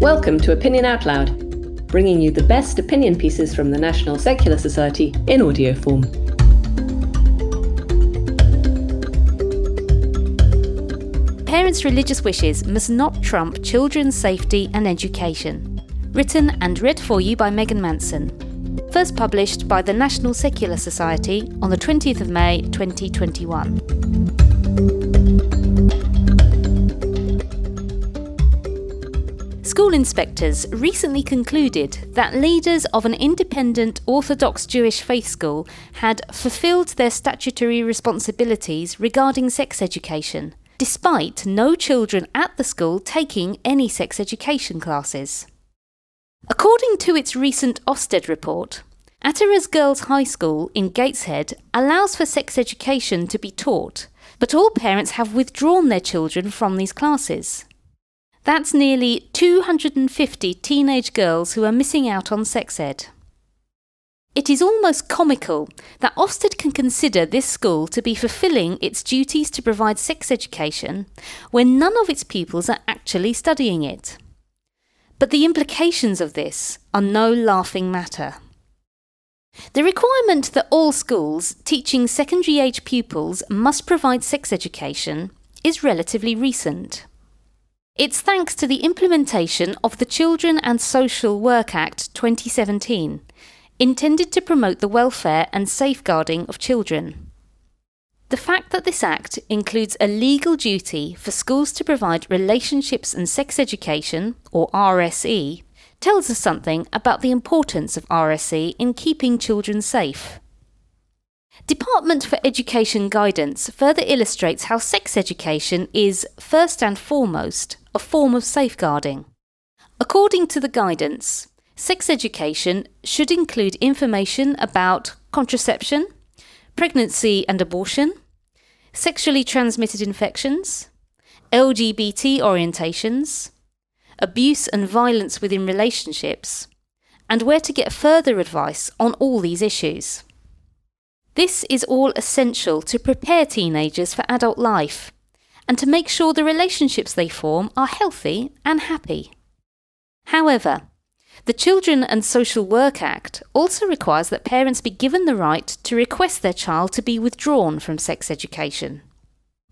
Welcome to Opinion Out Loud, bringing you the best opinion pieces from the National Secular Society in audio form. Parents' religious wishes must not trump children's safety and education. Written and read for you by Megan Manson. First published by the National Secular Society on the 20th of May 2021. School inspectors recently concluded that leaders of an independent Orthodox Jewish faith school had fulfilled their statutory responsibilities regarding sex education, despite no children at the school taking any sex education classes. According to its recent Ofsted report, Ateres Girls High School in Gateshead allows for sex education to be taught, but all parents have withdrawn their children from these classes. That's nearly 250 teenage girls who are missing out on sex ed. It is almost comical that Ofsted can consider this school to be fulfilling its duties to provide sex education when none of its pupils are actually studying it. But the implications of this are no laughing matter. The requirement that all schools teaching secondary age pupils must provide sex education is relatively recent. It's thanks to the implementation of the Children and Social Work Act 2017, intended to promote the welfare and safeguarding of children. The fact that this Act includes a legal duty for schools to provide relationships and sex education, or RSE, tells us something about the importance of RSE in keeping children safe. Department for Education Guidance further illustrates how sex education is, first and foremost, a form of safeguarding. According to the guidance, sex education should include information about contraception, pregnancy and abortion, sexually transmitted infections, LGBT orientations, abuse and violence within relationships, and where to get further advice on all these issues. This is all essential to prepare teenagers for adult life and to make sure the relationships they form are healthy and happy. However, the Children and Social Work Act also requires that parents be given the right to request their child to be withdrawn from sex education.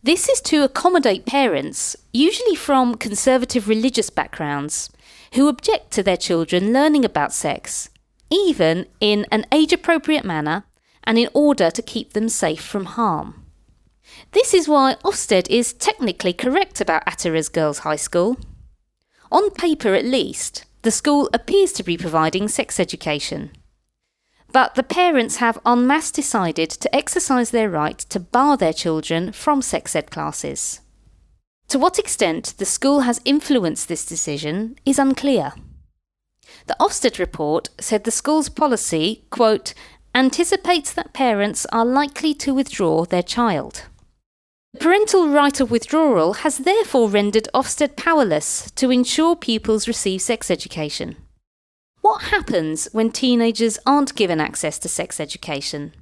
This is to accommodate parents, usually from conservative religious backgrounds, who object to their children learning about sex, even in an age appropriate manner and in order to keep them safe from harm. This is why Ofsted is technically correct about Ateres Girls High School. On paper, at least, the school appears to be providing sex education. But the parents have en masse decided to exercise their right to bar their children from sex ed classes. To what extent the school has influenced this decision is unclear. The Ofsted report said the school's policy, quote, anticipates that parents are likely to withdraw their child. The parental right of withdrawal has therefore rendered Ofsted powerless to ensure pupils receive sex education. What happens when teenagers aren't given access to sex education?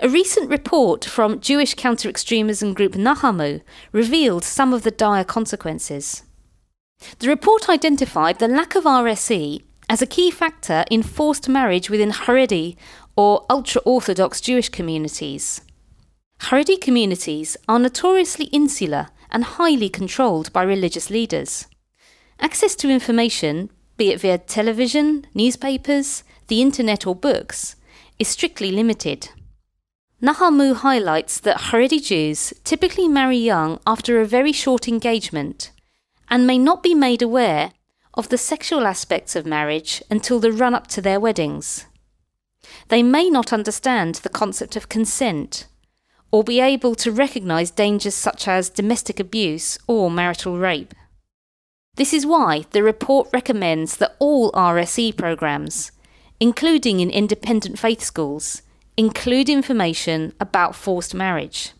A recent report from Jewish counter extremism group Nahamu revealed some of the dire consequences. The report identified the lack of RSE as a key factor in forced marriage within Haredi or ultra Orthodox Jewish communities. Haredi communities are notoriously insular and highly controlled by religious leaders. Access to information, be it via television, newspapers, the internet, or books, is strictly limited. Nahamu highlights that Haredi Jews typically marry young after a very short engagement and may not be made aware of the sexual aspects of marriage until the run up to their weddings. They may not understand the concept of consent or be able to recognise dangers such as domestic abuse or marital rape. This is why the report recommends that all RSE programmes, including in independent faith schools, include information about forced marriage.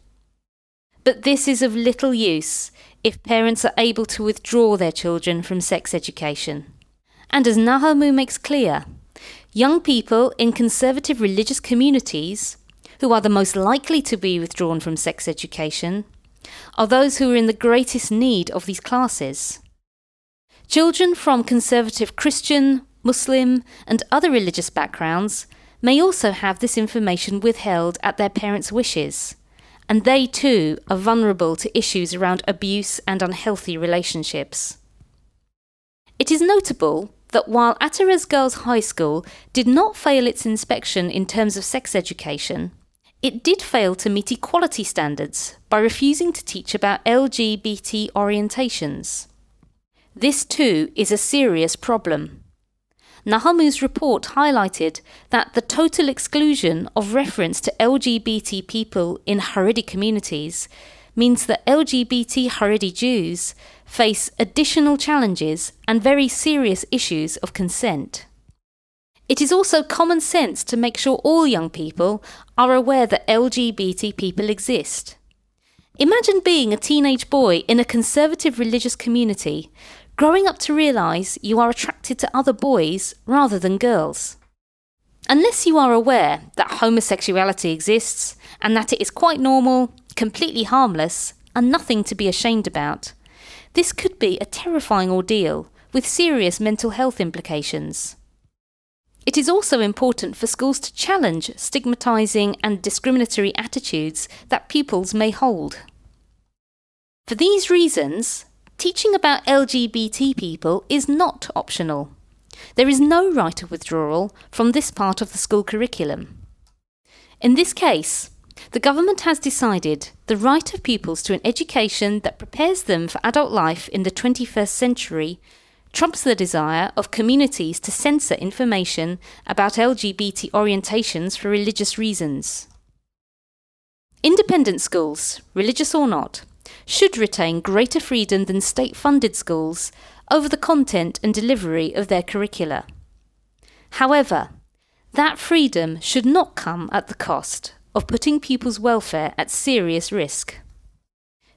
But this is of little use if parents are able to withdraw their children from sex education. And as Nahamu makes clear, young people in conservative religious communities, who are the most likely to be withdrawn from sex education, are those who are in the greatest need of these classes. Children from conservative Christian, Muslim, and other religious backgrounds may also have this information withheld at their parents' wishes, and they too are vulnerable to issues around abuse and unhealthy relationships. It is notable that while Ateres Girls High School did not fail its inspection in terms of sex education, it did fail to meet equality standards by refusing to teach about LGBT orientations. This too is a serious problem. Nahamu's report highlighted that the total exclusion of reference to LGBT people in Haredi communities means that LGBT Haredi Jews face additional challenges and very serious issues of consent. It is also common sense to make sure all young people are aware that LGBT people exist. Imagine being a teenage boy in a conservative religious community, growing up to realise you are attracted to other boys rather than girls. Unless you are aware that homosexuality exists and that it is quite normal, completely harmless, and nothing to be ashamed about, this could be a terrifying ordeal with serious mental health implications. It is also important for schools to challenge stigmatising and discriminatory attitudes that pupils may hold. For these reasons, teaching about LGBT people is not optional. There is no right of withdrawal from this part of the school curriculum. In this case, the government has decided the right of pupils to an education that prepares them for adult life in the 21st century trumps the desire of communities to censor information about LGBT orientations for religious reasons. Independent schools, religious or not, should retain greater freedom than state funded schools over the content and delivery of their curricula. However, that freedom should not come at the cost of putting pupils' welfare at serious risk.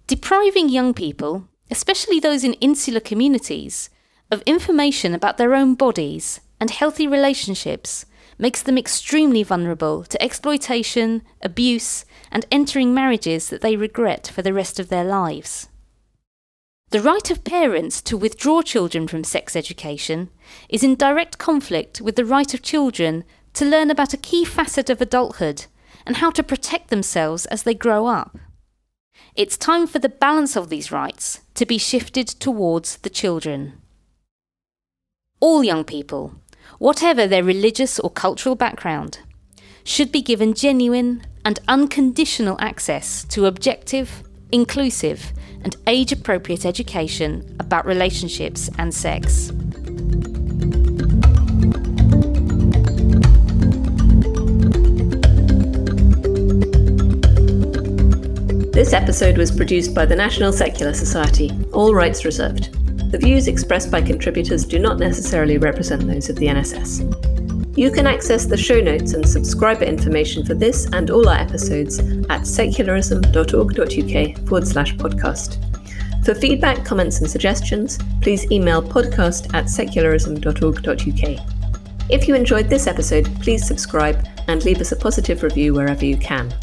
Depriving young people, especially those in insular communities, of information about their own bodies and healthy relationships makes them extremely vulnerable to exploitation, abuse, and entering marriages that they regret for the rest of their lives. The right of parents to withdraw children from sex education is in direct conflict with the right of children to learn about a key facet of adulthood and how to protect themselves as they grow up. It's time for the balance of these rights to be shifted towards the children. All young people, whatever their religious or cultural background, should be given genuine and unconditional access to objective, inclusive, and age appropriate education about relationships and sex. This episode was produced by the National Secular Society, all rights reserved. The views expressed by contributors do not necessarily represent those of the NSS. You can access the show notes and subscriber information for this and all our episodes at secularism.org.uk forward slash podcast. For feedback, comments, and suggestions, please email podcast at secularism.org.uk. If you enjoyed this episode, please subscribe and leave us a positive review wherever you can.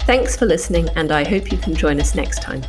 Thanks for listening, and I hope you can join us next time.